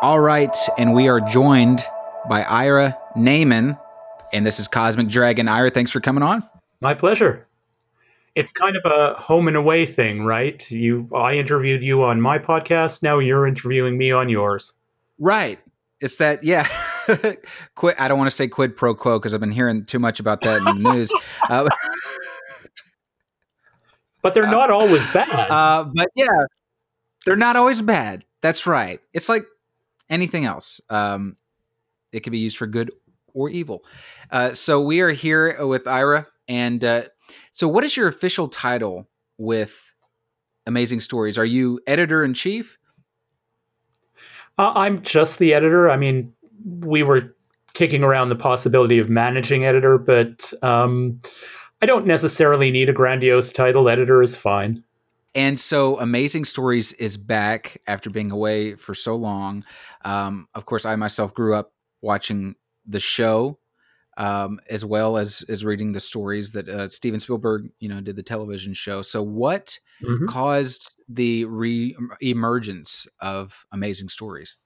All right, and we are joined by Ira Nayman, and this is Cosmic Dragon. Ira, thanks for coming on. My pleasure. It's kind of a home and away thing, right? You, I interviewed you on my podcast. Now you're interviewing me on yours. Right. It's that, yeah. quit. I don't want to say quid pro quo because I've been hearing too much about that in the news. Uh, but they're not always bad. Uh, but yeah, they're not always bad. That's right. It's like anything else. Um, it can be used for good or evil. Uh, so we are here with Ira, and uh, so what is your official title with Amazing Stories? Are you editor in chief? Uh, I'm just the editor. I mean, we were kicking around the possibility of managing editor, but um, I don't necessarily need a grandiose title. Editor is fine. And so Amazing Stories is back after being away for so long. Um, of course, I myself grew up watching the show um, as well as as reading the stories that uh, Steven Spielberg, you know, did the television show. So, what mm-hmm. caused the re-emergence of Amazing Stories?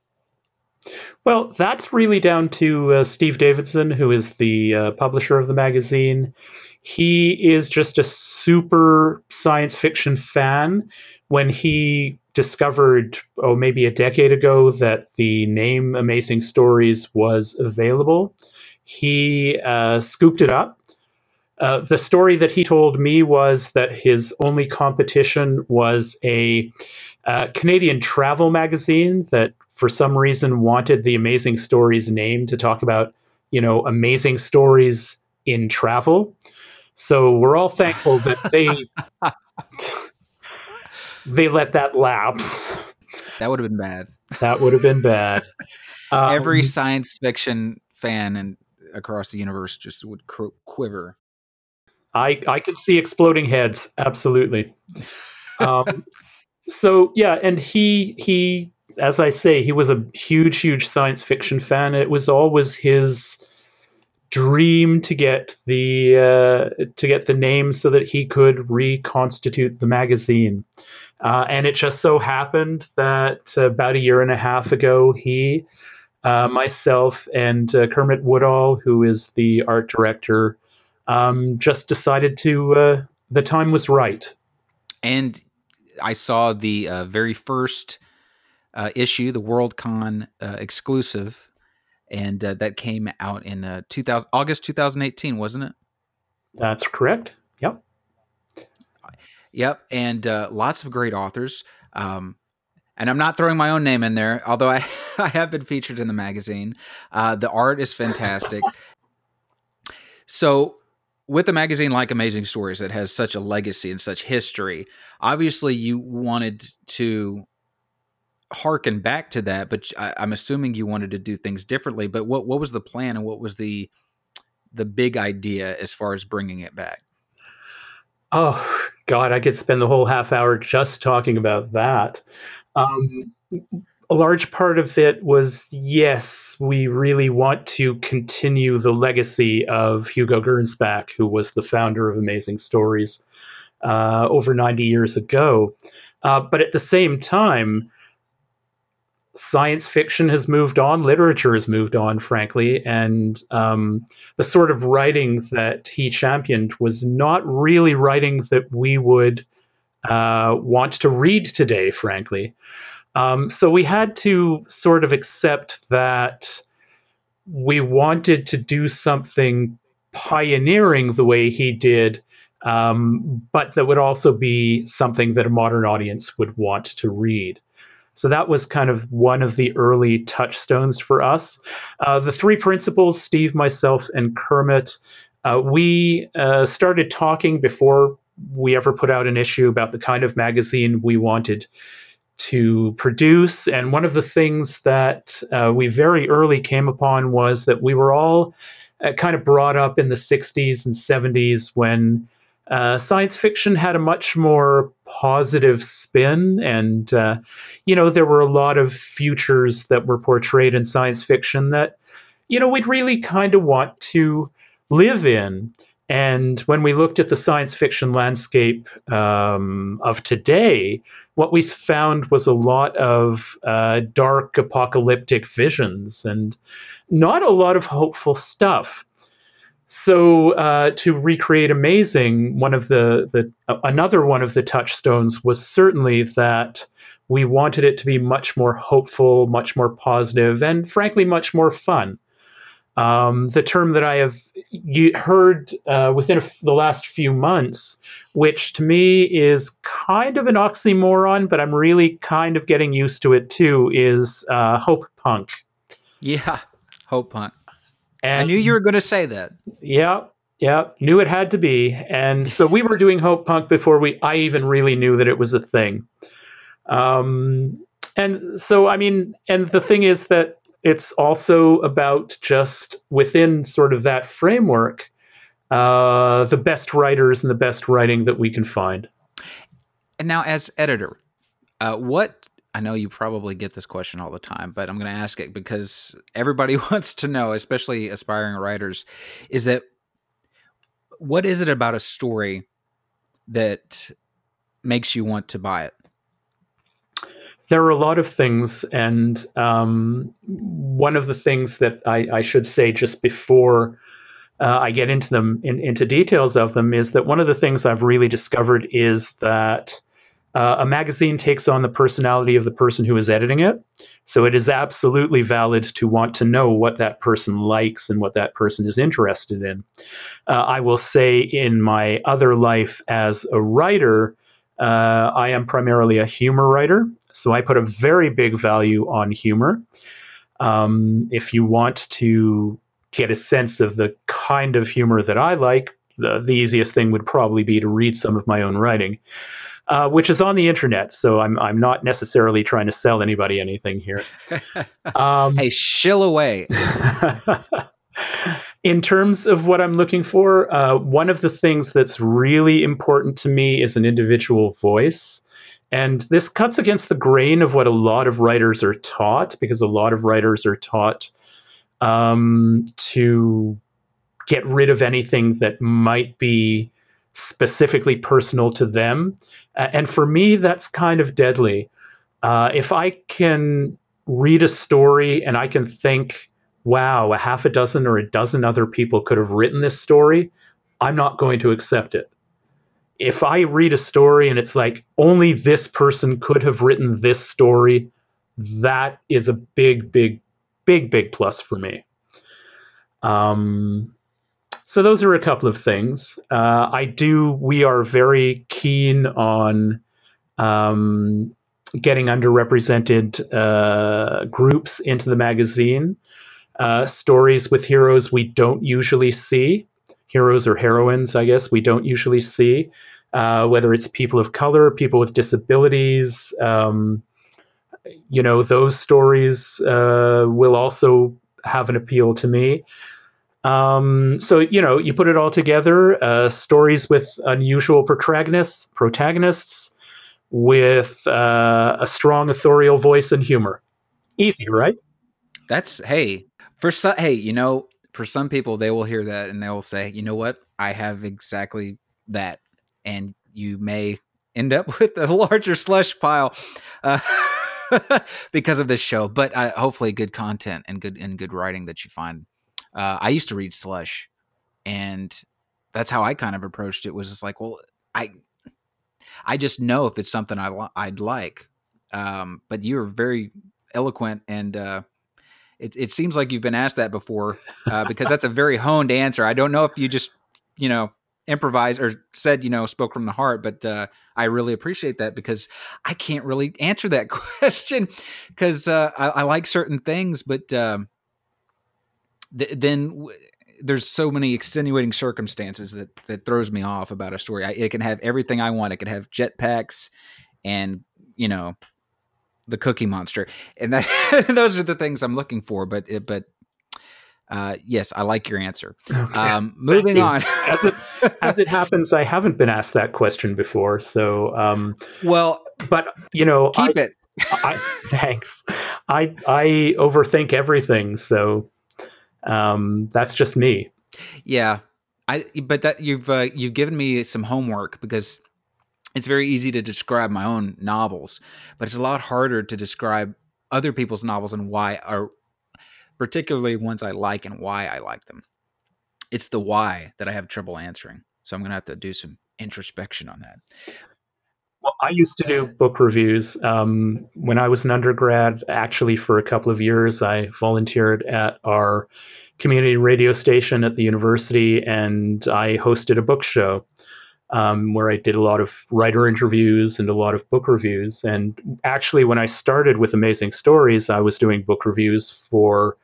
Well, that's really down to uh, Steve Davidson, who is the uh, publisher of the magazine. He is just a super science fiction fan. When he discovered, oh, maybe a decade ago, that the name Amazing Stories was available, he uh, scooped it up. Uh, the story that he told me was that his only competition was a uh, Canadian travel magazine that, for some reason, wanted the Amazing Stories name to talk about, you know, amazing stories in travel. So we're all thankful that they they let that lapse. That would have been bad. That would have been bad. Um, Every science fiction fan and across the universe just would quiver. I I could see exploding heads. Absolutely. Um, so yeah, and he he, as I say, he was a huge huge science fiction fan. It was always his dream to get the uh, to get the name so that he could reconstitute the magazine. Uh, and it just so happened that about a year and a half ago, he, uh, myself, and uh, Kermit Woodall, who is the art director, um, just decided to uh, the time was right. And I saw the uh, very first issue, the Worldcon exclusive and uh, that came out in uh, 2000 August 2018, wasn't it? That's correct. Yep. Yep, and uh, lots of great authors. Um, and I'm not throwing my own name in there, although I, I have been featured in the magazine. Uh, the art is fantastic. so, with a magazine like Amazing Stories that has such a legacy and such history, obviously you wanted to harken back to that, but I, am assuming you wanted to do things differently. But what what was the plan and what was the the big idea as far as bringing it back? Oh God, I could spend the whole half hour just talking about that. Um, a large part of it was yes, we really want to continue the legacy of Hugo Gernsback, who was the founder of Amazing Stories uh, over 90 years ago. Uh, but at the same time, science fiction has moved on, literature has moved on, frankly, and um, the sort of writing that he championed was not really writing that we would uh, want to read today, frankly. Um, so we had to sort of accept that we wanted to do something pioneering the way he did. Um, but that would also be something that a modern audience would want to read. So that was kind of one of the early touchstones for us. Uh, the three principals, Steve, myself, and Kermit, uh, we uh, started talking before we ever put out an issue about the kind of magazine we wanted to produce. And one of the things that uh, we very early came upon was that we were all uh, kind of brought up in the 60s and 70s when uh, science fiction had a much more positive spin, and uh, you know there were a lot of futures that were portrayed in science fiction that you know we'd really kind of want to live in. And when we looked at the science fiction landscape um, of today, what we found was a lot of uh, dark apocalyptic visions and not a lot of hopeful stuff. So uh, to recreate amazing, one of the, the uh, another one of the touchstones was certainly that we wanted it to be much more hopeful, much more positive, and frankly, much more fun. Um, the term that I have heard uh, within the last few months, which to me is kind of an oxymoron, but I'm really kind of getting used to it too, is uh, hope punk. Yeah, hope punk. And I knew you were going to say that. Yeah, yeah, knew it had to be. And so we were doing hope punk before we I even really knew that it was a thing. Um, and so I mean, and the thing is that it's also about just within sort of that framework, uh, the best writers and the best writing that we can find. And now, as editor, uh, what I know you probably get this question all the time, but I'm going to ask it because everybody wants to know, especially aspiring writers, is that what is it about a story that makes you want to buy it? there are a lot of things, and um, one of the things that I, I should say just before uh, I get into them in, into details of them is that one of the things I've really discovered is that uh, a magazine takes on the personality of the person who is editing it. So it is absolutely valid to want to know what that person likes and what that person is interested in. Uh, I will say in my other life as a writer, uh, I am primarily a humor writer. So I put a very big value on humor. Um, if you want to get a sense of the kind of humor that I like, the, the easiest thing would probably be to read some of my own writing, uh, which is on the internet. So I'm, I'm not necessarily trying to sell anybody anything here. Um, hey, shill away. in terms of what I'm looking for, uh, one of the things that's really important to me is an individual voice. And this cuts against the grain of what a lot of writers are taught, because a lot of writers are taught um, to get rid of anything that might be specifically personal to them. And for me, that's kind of deadly. Uh, if I can read a story and I can think, wow, a half a dozen or a dozen other people could have written this story, I'm not going to accept it if I read a story and it's like only this person could have written this story, that is a big, big, big, big plus for me. Um, so those are a couple of things. Uh, I do. We are very keen on um, getting underrepresented uh, groups into the magazine. Uh, stories with heroes we don't usually see heroes or heroines, I guess, we don't usually see, uh, whether it's people of color, people with disabilities. Um, you know, those stories uh, will also have an appeal to me. Um, so you know, you put it all together, uh, stories with unusual protagonists, protagonists with uh, a strong authorial voice and humor. Easy, right? That's hey for some. Hey, you know, for some people, they will hear that and they will say, you know what? I have exactly that. And you may end up with a larger slush pile uh, because of this show, but uh, hopefully good content and good and good writing that you find. Uh, I used to read slush, and that's how I kind of approached it. Was just like, well, I, I just know if it's something I I'd like. Um, but you're very eloquent and uh, it, it seems like you've been asked that before uh, because that's a very honed answer. I don't know if you just, you know, improvised or said, you know, spoke from the heart, but uh, I really appreciate that because I can't really answer that question because uh, I, I, like certain things, but um, th- then w- there's so many extenuating circumstances that that throws me off about a story. I, it can have everything I want. It can have jetpacks and you know the Cookie Monster, and that those are the things I'm looking for. But but uh, yes, I like your answer. Okay. Um, moving on. as it as it happens, I haven't been asked that question before. So um, well, but you know, keep I, it. I, thanks. I I overthink everything, so um, that's just me. Yeah, I but that you've uh, you've given me some homework because it's very easy to describe my own novels, but it's a lot harder to describe other people's novels and why are particularly ones I like and why I like them. It's the why that I have trouble answering. So I'm going to have to do some introspection on that. Well, I used to do book reviews um, when I was an undergrad. Actually, for a couple of years, I volunteered at our community radio station at the university, and I hosted a book show um, where I did a lot of writer interviews and a lot of book reviews. And actually, when I started with Amazing Stories, I was doing book reviews for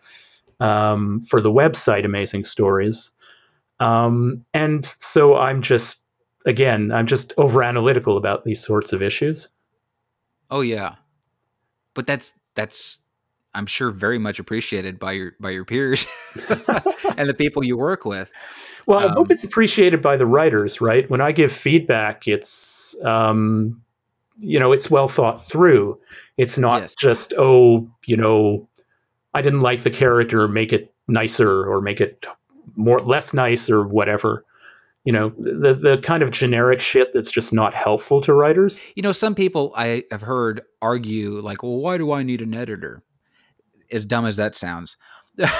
um, for the website Amazing Stories. Um, and so I'm just again, I'm just over analytical about these sorts of issues. Oh yeah, but that's that's I'm sure very much appreciated by your by your peers and the people you work with. Well, I hope um, it's appreciated by the writers, right? When I give feedback, it's um, you know it's well thought through. It's not yes. just oh, you know, I didn't like the character, make it nicer or make it more less nice or whatever you know the the kind of generic shit that's just not helpful to writers. You know, some people I have heard argue like, "Well, why do I need an editor?" As dumb as that sounds,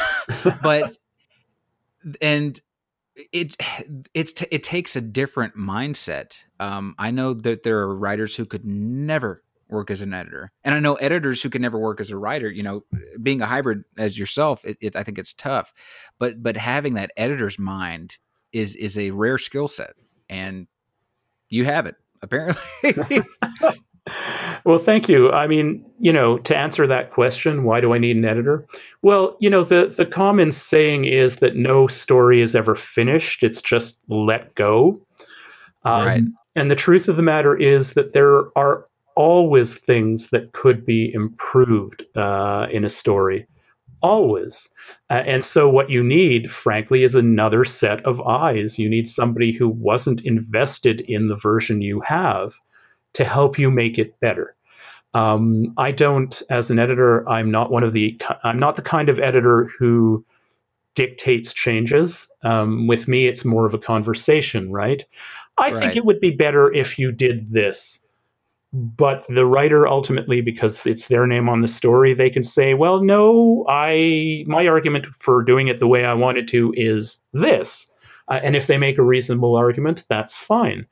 but and it it's t- it takes a different mindset. Um, I know that there are writers who could never work as an editor, and I know editors who can never work as a writer. You know, being a hybrid as yourself, it, it, I think it's tough, but but having that editor's mind is is a rare skill set, and you have it apparently. well, thank you. I mean, you know, to answer that question, why do I need an editor? Well, you know, the the common saying is that no story is ever finished; it's just let go. Um, right. And the truth of the matter is that there are always things that could be improved uh, in a story always. Uh, and so, what you need, frankly, is another set of eyes. You need somebody who wasn't invested in the version you have to help you make it better. Um, I don't, as an editor, I'm not one of the, I'm not the kind of editor who dictates changes. Um, with me, it's more of a conversation, right? I right. think it would be better if you did this but the writer ultimately because it's their name on the story they can say well no i my argument for doing it the way i wanted to is this. Uh, and if they make a reasonable argument that's fine.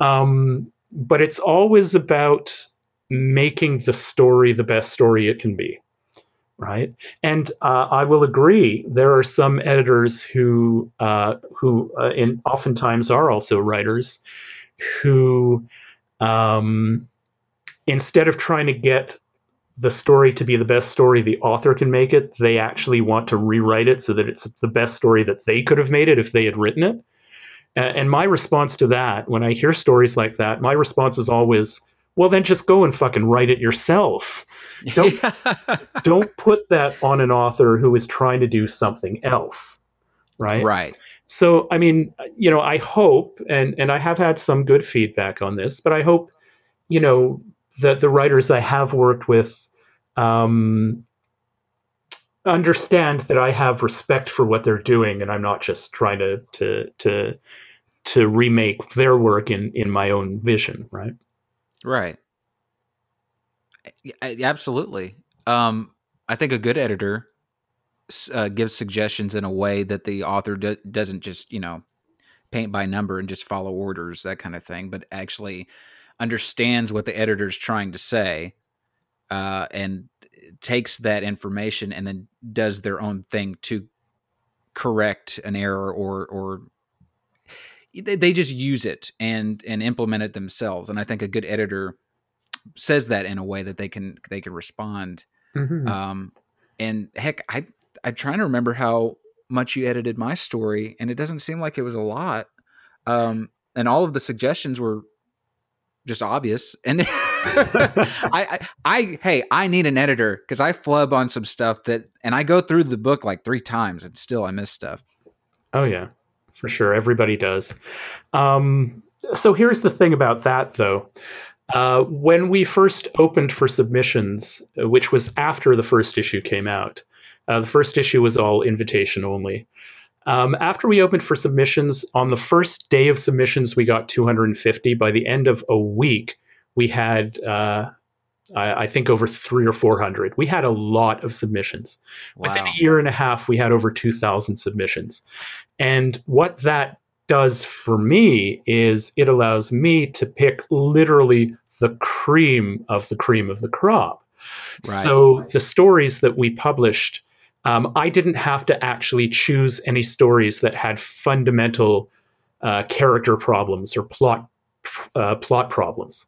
Um, but it's always about making the story the best story it can be right? And uh, i will agree there are some editors who uh, who uh, in, oftentimes are also writers who um, instead of trying to get the story to be the best story the author can make it, they actually want to rewrite it so that it's the best story that they could have made it if they had written it. And my response to that, when I hear stories like that, my response is always, well, then just go and fucking write it yourself. Don't don't put that on an author who is trying to do something else, right? Right. So, I mean, you know, I hope, and and I have had some good feedback on this, but I hope, you know, that the writers I have worked with um, understand that I have respect for what they're doing, and I'm not just trying to to to to remake their work in in my own vision, right? Right. Absolutely. Um, I think a good editor uh, gives suggestions in a way that the author do- doesn't just you know paint by number and just follow orders that kind of thing, but actually understands what the editor is trying to say uh, and takes that information and then does their own thing to correct an error or or they just use it and and implement it themselves. And i think a good editor says that in a way that they can they can respond. Mm-hmm. um and heck i i'm trying to remember how much you edited my story and it doesn't seem like it was a lot. Um and all of the suggestions were just obvious. And I, I, I, hey, I need an editor because I flub on some stuff that, and I go through the book like three times and still I miss stuff. Oh yeah, for sure. Everybody does. Um, so here's the thing about that though. Uh, when we first opened for submissions, which was after the first issue came out, uh, the first issue was all invitation only. Um, after we opened for submissions, on the first day of submissions, we got 250. By the end of a week, we had, uh, I, I, think, over three or 400. We had a lot of submissions. Wow. Within a year and a half, we had over 2,000 submissions. And what that does for me is it allows me to pick literally the cream of the cream of the crop. Right. So the stories that we published um, I didn't have to actually choose any stories that had fundamental uh, character problems or plot uh, plot problems,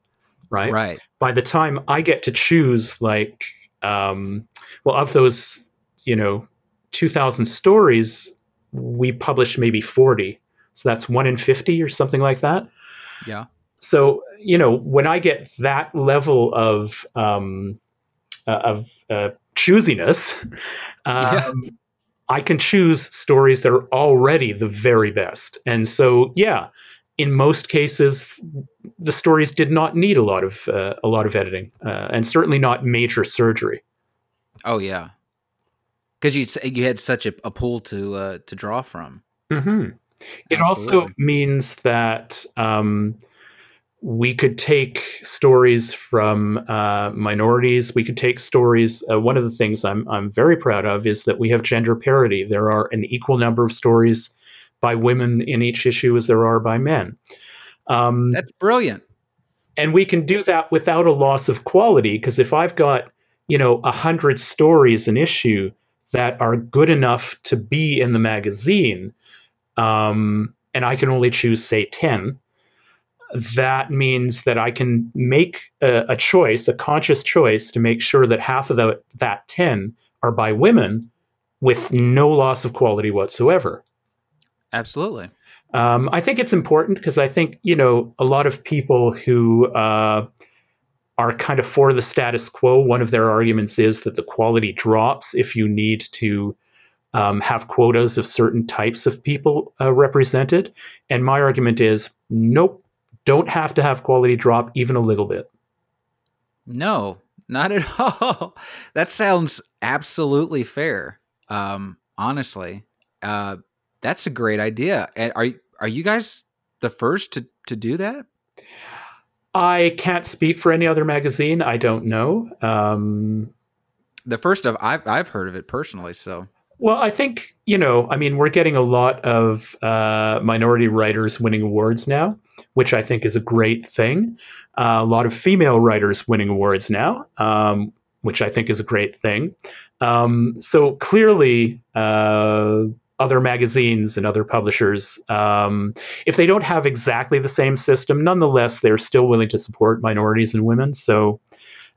right? Right. By the time I get to choose, like, um, well, of those, you know, two thousand stories, we published maybe forty, so that's one in fifty or something like that. Yeah. So you know, when I get that level of um, uh, of uh, choosiness, um, yeah. I can choose stories that are already the very best. And so, yeah, in most cases, the stories did not need a lot of uh, a lot of editing, uh, and certainly not major surgery. Oh yeah, because you you had such a, a pool to uh, to draw from. Mm-hmm. It Absolutely. also means that um, we could take stories from uh, minorities. We could take stories. Uh, one of the things I'm, I'm very proud of is that we have gender parity. There are an equal number of stories by women in each issue as there are by men. Um, That's brilliant. And we can do that without a loss of quality because if I've got, you know, a hundred stories an issue that are good enough to be in the magazine, um, and I can only choose, say, 10, that means that I can make a, a, choice, a conscious choice, to make sure that half of the, that 10 are by women with no loss of quality whatsoever. Absolutely. Um, I think it's important because I think, you know, a lot of people who uh, are kind of for the status quo, one of their arguments is that the quality drops if you need to um, have quotas of certain types of people uh, represented. And my argument is nope, don't have to have quality drop even a little bit. No, not at all. that sounds absolutely fair. Um, honestly, uh, that's a great idea. And are are you guys the first to to do that? I can't speak for any other magazine. I don't know. Um, the first of I've I've heard of it personally. So well, I think you know. I mean, we're getting a lot of uh, minority writers winning awards now which I think is a great thing. Uh, a lot of female writers winning awards now, um, which I think is a great thing. Um, so clearly, uh, other magazines and other publishers, um, if they don't have exactly the same system, nonetheless, they're still willing to support minorities and women. So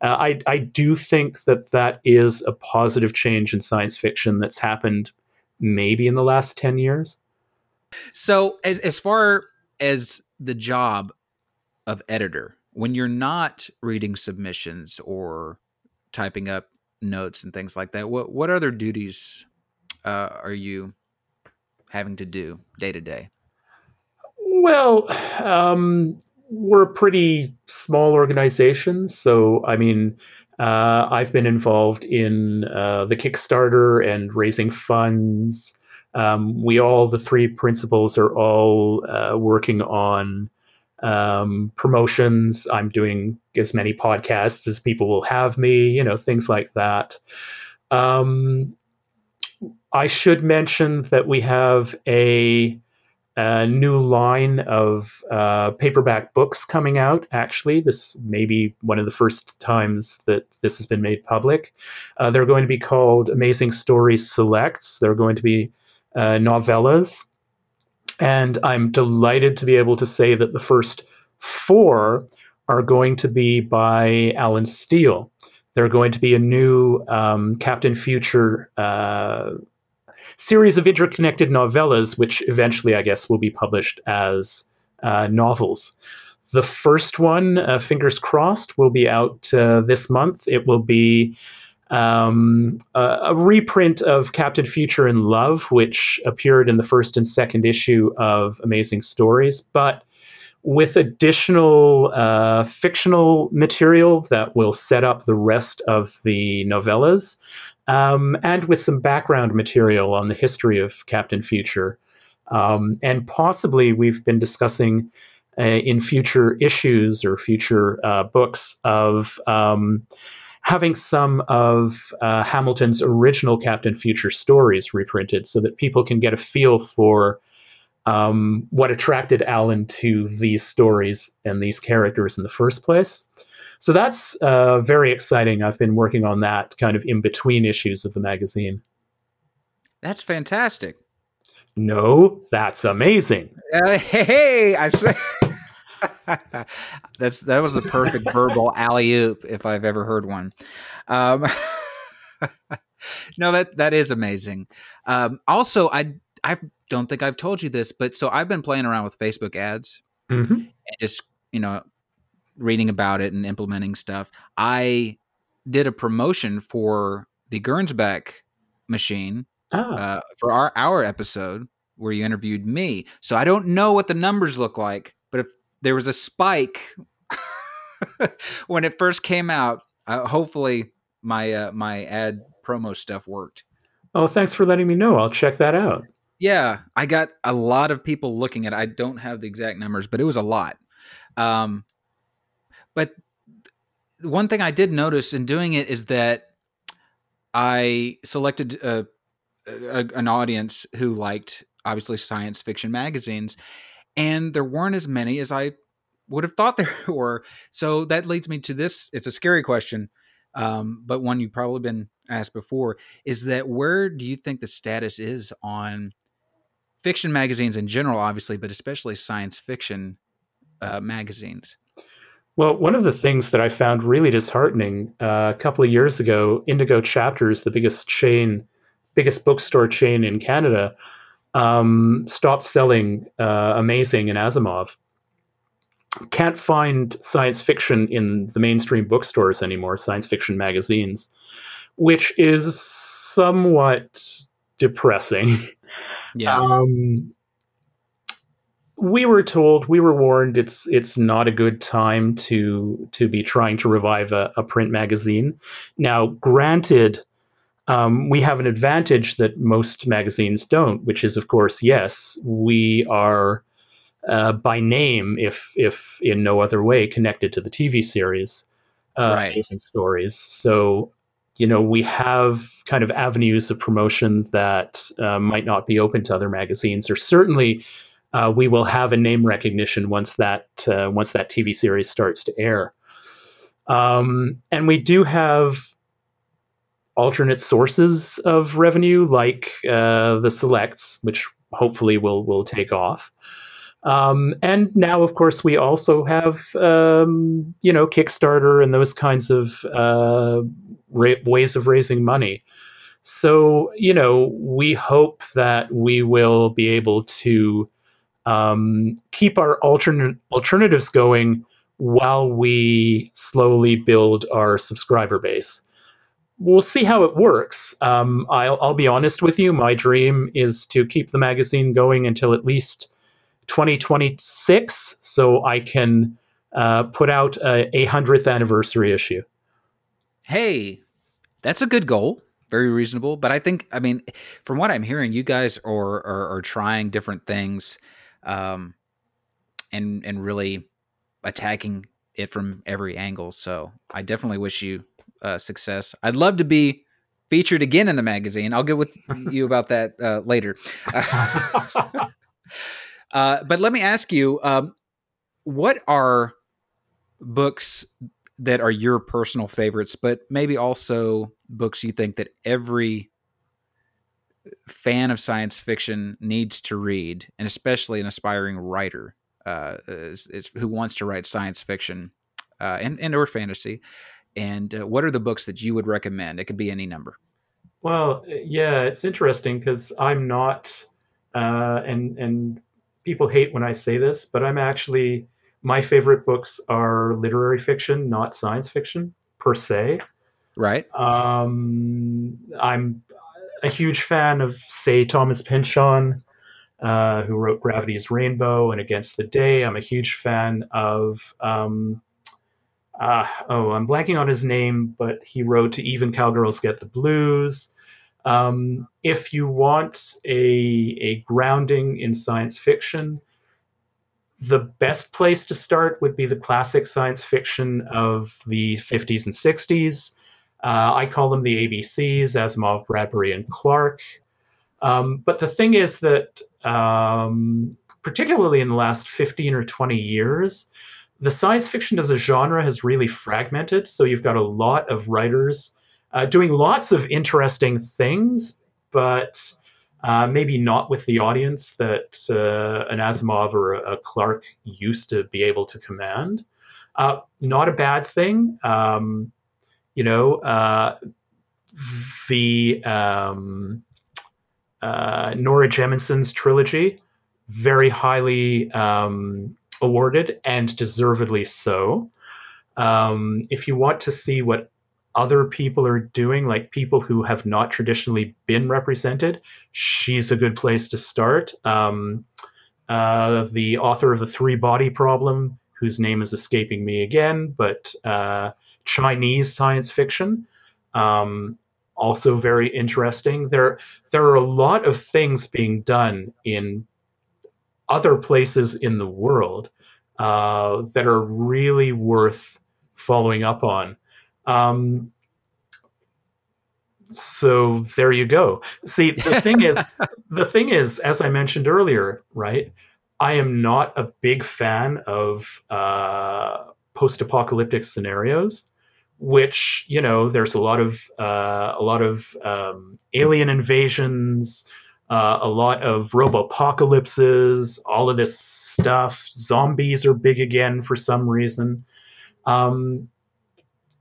uh, I, I do think that that is a positive change in science fiction that's happened maybe in the last 10 years. So, as, as far as the job of editor. When you're not reading submissions or typing up notes and things like that what what other duties uh, are you having to do day to day? Well um, we're a pretty small organization. So i mean uh, i've been involved in uh, the kickstarter and raising funds um, we all, the three principals, are all uh, working on um, promotions. I'm doing as many podcasts as people will have me, you know, things like that. Um, I should mention that we have a, a new line of uh, paperback books coming out. Actually, this may be one of the first times that this has been made public. Uh, they're going to be called Amazing Stories Selects. They're going to be novellas. And I'm delighted to be able to say that the first four are going to be by Allen Steele. They're going to be a new um, Captain Future uh, series of interconnected novellas, which eventually, I guess, will be published as uh, novels. The first one, uh, fingers crossed, will be out uh, this month. It will be um, a, a, reprint of Captain Future in Love, which appeared in the first and second issue of Amazing Stories. But with additional uh, fictional material that will set up the rest of the novellas, um, and with some background material on the history of Captain Future. Um, and possibly we've been discussing uh, in future issues or future uh, books of um, having some of uh, Hamilton's original Captain Future stories reprinted so that people can get a feel for um, what attracted Allen to these stories and these characters in the first place. So that's uh, very exciting. I've been working on that kind of in between issues of the magazine. That's fantastic. No, that's amazing. Uh, hey, I say. That's that was a perfect verbal alley oop if I've ever heard one. Um, no, that that is amazing. Um, also, I I don't think I've told you this, but so I've been playing around with Facebook ads mm-hmm. and just you know reading about it and implementing stuff. I did a promotion for the Gernsback machine ah. uh, for our our episode where you interviewed me. So I don't know what the numbers look like, but if there was a spike when it first came out. Uh, hopefully, my uh, my ad promo stuff worked. Oh, thanks for letting me know. I'll check that out. Yeah, I got a lot of people looking at. it. I don't have the exact numbers, but it was a lot. Um, but one thing I did notice in doing it is that I selected a, a, an audience who liked obviously science fiction magazines, and there weren't as many as I would have thought there were. So that leads me to this. It's a scary question, um, but one you've probably been asked before. Is that where do you think the status is on fiction magazines in general, obviously, but especially science fiction uh, magazines? Well, one of the things that I found really disheartening uh, a couple of years ago, Indigo Chapters, the biggest chain, biggest bookstore chain in Canada, um, stopped selling uh, Amazing and Asimov. Can't find science fiction in the mainstream bookstores anymore, science fiction magazines, which is somewhat depressing. Yeah. Um, we were told, we were warned, it's it's not a good time to to be trying to revive a, a print magazine. Now, granted, um, we have an advantage that most magazines don't, which is, of course, yes, we are uh, by name, if if in no other way, connected to the TV series, uh, right. Amazing Stories. So, you know, we have kind of avenues of promotion that uh, might not be open to other magazines, or certainly. Uh, we will have a name recognition once that uh, once that TV series starts to air, um, and we do have alternate sources of revenue, like uh, the selects, which hopefully will will take off. Um, and now, of course, we also have um, you know Kickstarter and those kinds of uh, ra- ways of raising money. So you know, we hope that we will be able to um, keep our alternate alternatives going while we slowly build our subscriber base we'll see how it works. Um, I'll, I'll, be honest with you. My dream is to keep the magazine going until at least 2026, so I can uh, put out a, a hundredth anniversary issue. Hey, that's a good goal. Very reasonable. But I think, I mean, from what I'm hearing, you guys are are, are trying different things, um, and and really attacking it from every angle. So I definitely wish you uh, success. I'd love to be featured again in the magazine. I'll get with you about that uh, later. uh, but let me ask you, um, what are books that are your personal favorites, but maybe also books you think that every fan of science fiction needs to read, and especially an aspiring writer uh, is, is, who wants to write science fiction uh, and, and or fantasy and uh, what are the books that you would recommend? It could be any number. Well, yeah, it's interesting because I'm not, uh, and and people hate when I say this, but I'm actually my favorite books are literary fiction, not science fiction per se. Right. Um, I'm a huge fan of, say, Thomas Pynchon. uh, who wrote Gravity's Rainbow and Against the Day. I'm a huge fan of. Um, uh, oh, I'm blanking on his name, but he wrote To Even Cowgirls Get the Blues. Um, if you want a, a grounding in science fiction, the best place to start would be the classic science fiction of the 50s and 60s. Uh, I call them the ABCs, Asimov, Bradbury, and Clarke. Um, but the thing is that, um, particularly in the last 15 or 20 years, the science fiction as a genre has really fragmented. So you've got a lot of writers uh, doing lots of interesting things, but uh, maybe not with the audience that uh, an Asimov or a, Clarke used to be able to command. Uh, not a bad thing. Um, you know, uh, the um, uh, Nora Jemisin's trilogy, very highly um, awarded and deservedly so. Um, if you want to see what other people are doing, like people who have not traditionally been represented, she's a good place to start. Um, uh, the author of the Three Body Problem, whose name is escaping me again, but uh, Chinese science fiction, um, also very interesting. There, there are a lot of things being done in other places in the world uh, that are really worth following up on. Um, so there you go. See, the thing is, the thing is, as I mentioned earlier, right? I am not a big fan of uh, post-apocalyptic scenarios, which you know, there's a lot of uh, a lot of um, alien invasions, uh, a lot of robopocalypses, all of this stuff. Zombies are big again for some reason. Um,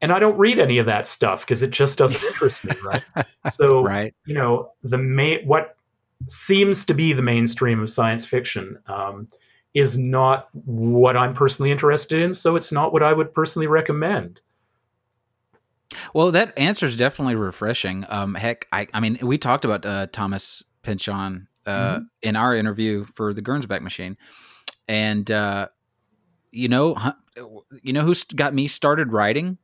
and I don't read any of that stuff because it just doesn't interest me, right? So, right. you know, the main what seems to be the mainstream of science fiction um, is not what I'm personally interested in, so it's not what I would personally recommend. Well, that answer is definitely refreshing. Um, heck, I, I mean, we talked about uh, Thomas Pynchon uh, mm-hmm. in our interview for the Gernsback Machine, and uh, you know, you know who got me started writing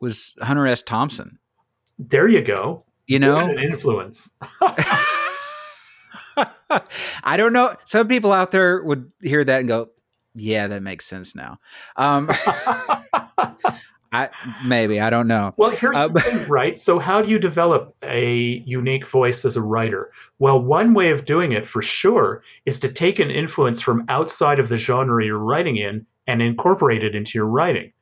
was Hunter S. Thompson. There you go. You know, an influence. I don't know. Some people out there would hear that and go, "Yeah, that makes sense now." Um, I maybe I don't know. Well, here's uh, the thing, right? So, how do you develop a unique voice as a writer? Well, one way of doing it, for sure, is to take an influence from outside of the genre you're writing in and incorporate it into your writing.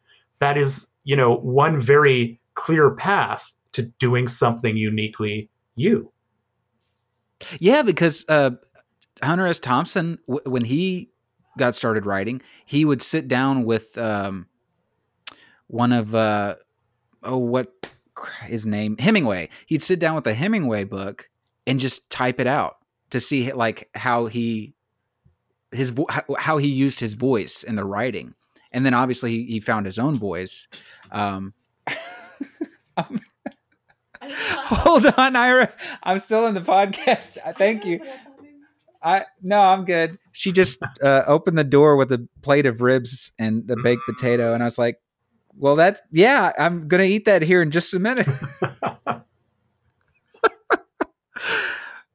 That is you know, one very clear path to doing something uniquely you. Yeah, because uh, Hunter S. Thompson, w- when he got started writing, he would sit down with um, one of uh, oh, what his name Hemingway. He'd sit down with a Hemingway book and just type it out to see like how he his vo- how he used his voice in the writing and then obviously he, he found his own voice. Um, hold on, Ira. I'm still in the podcast. Thank you. I no, I'm good. She just uh, opened the door with a plate of ribs and a baked potato, and I was like, "Well, that yeah, I'm gonna eat that here in just a minute."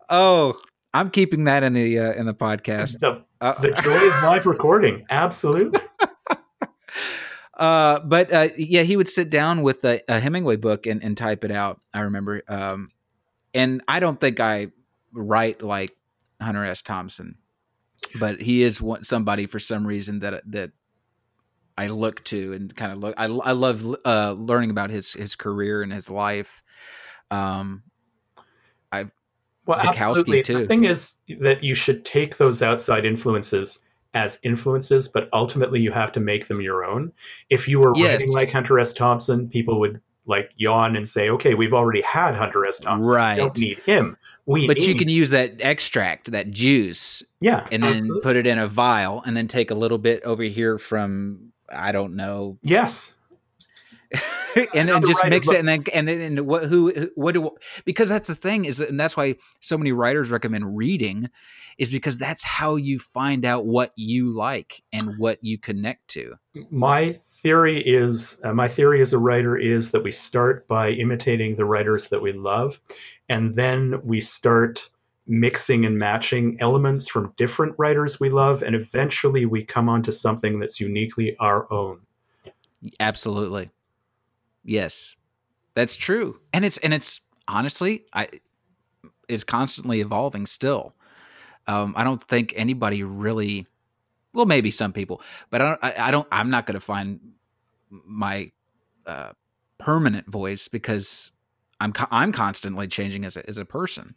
oh, I'm keeping that in the uh, in the podcast. The, uh, the joy of live recording, absolutely. Uh, but uh, yeah, he would sit down with a, a Hemingway book and, and, type it out. I remember, um, and I don't think I write like Hunter S. Thompson, but he is one, somebody for some reason that that I look to and kind of look. I, I love uh, learning about his his career and his life. Um, well, Bukowski absolutely. Too. The thing is that you should take those outside influences as influences, but ultimately you have to make them your own. If you were yes. writing like Hunter S. Thompson, people would like yawn and say, "Okay, we've already had Hunter S. Thompson. Right. We don't need him." We but need- you can use that extract, that juice, yeah, and then absolutely. put it in a vial, and then take a little bit over here from I don't know. Yes. and then just mix it and then and then and what who what do because that's the thing is that, and that's why so many writers recommend reading is because that's how you find out what you like and what you connect to. My theory is uh, my theory as a writer is that we start by imitating the writers that we love and then we start mixing and matching elements from different writers we love and eventually we come onto something that's uniquely our own. Absolutely yes. That's true. And it's and it's honestly i is constantly evolving still. Um, i don't think anybody really well maybe some people but i don't i, I don't i'm not going to find my uh, permanent voice because i'm i'm constantly changing as a, as a person.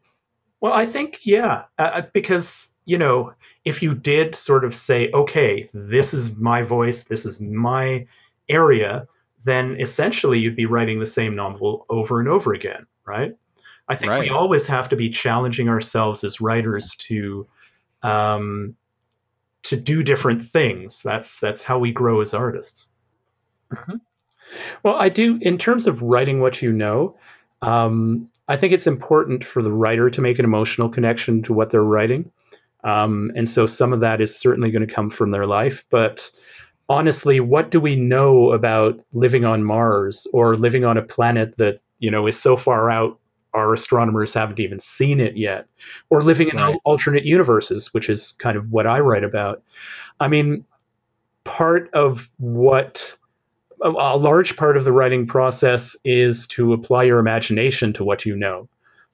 Well, I think yeah, uh, uh, because you know, if you did sort of say, okay, this is my voice, this is my area, then essentially you'd be writing the same novel over and over again, right? I think right. we always have to be challenging ourselves as writers to um, to do different things. That's that's how we grow as artists. Mm-hmm. Well, I do in terms of writing what you know. Um, I think it's important for the writer to make an emotional connection to what they're writing. Um, and so some of that is certainly going to come from their life. But honestly, what do we know about living on Mars or living on a planet that, you know, is so far out our astronomers haven't even seen it yet, or living in right. alternate universes, which is kind of what I write about. I mean, part of what a, a large part of the writing process is to apply your imagination to what you know.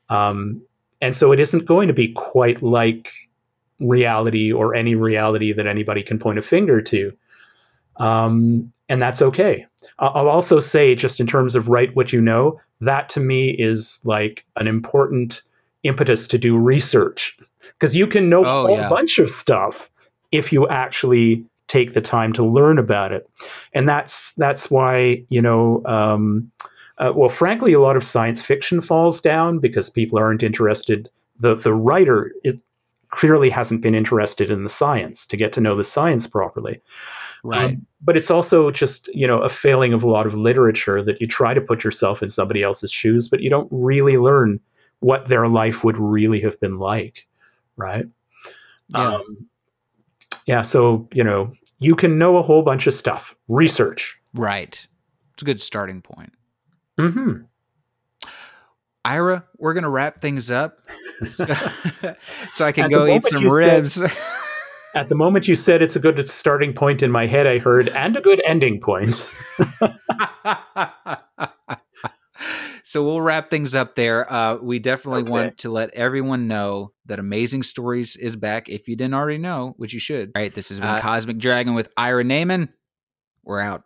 Um, and so it isn't going to be quite like reality or any reality that anybody can point a finger to. Um, and that's okay. I'll also say, just in terms of write what you know, that to me is like an important impetus to do research because you can know oh, a yeah. bunch of stuff if you actually take the time to learn about it. And that's that's why you know. Um, uh, well, frankly, a lot of science fiction falls down because people aren't interested. The the writer it clearly hasn't been interested in the science to get to know the science properly. Right. Um, but it's also just you know a failing of a lot of literature that you try to put yourself in somebody else's shoes, but you don't really learn what their life would really have been like, right? Yeah. Um, yeah, so, you know, you can know a whole bunch of stuff. Research. Right. It's a good starting point. Mm-hmm. Ira, we're going to wrap things up so, so I can go eat some ribs. Said, at the moment you said it's a good starting point in my head, I heard, and a good ending point. so we'll wrap things up there. Uh, we definitely okay. want to let everyone know that Amazing Stories is back. If you didn't already know, which you should. All right, this has been uh, Cosmic Dragon with Ira Nayman. We're out.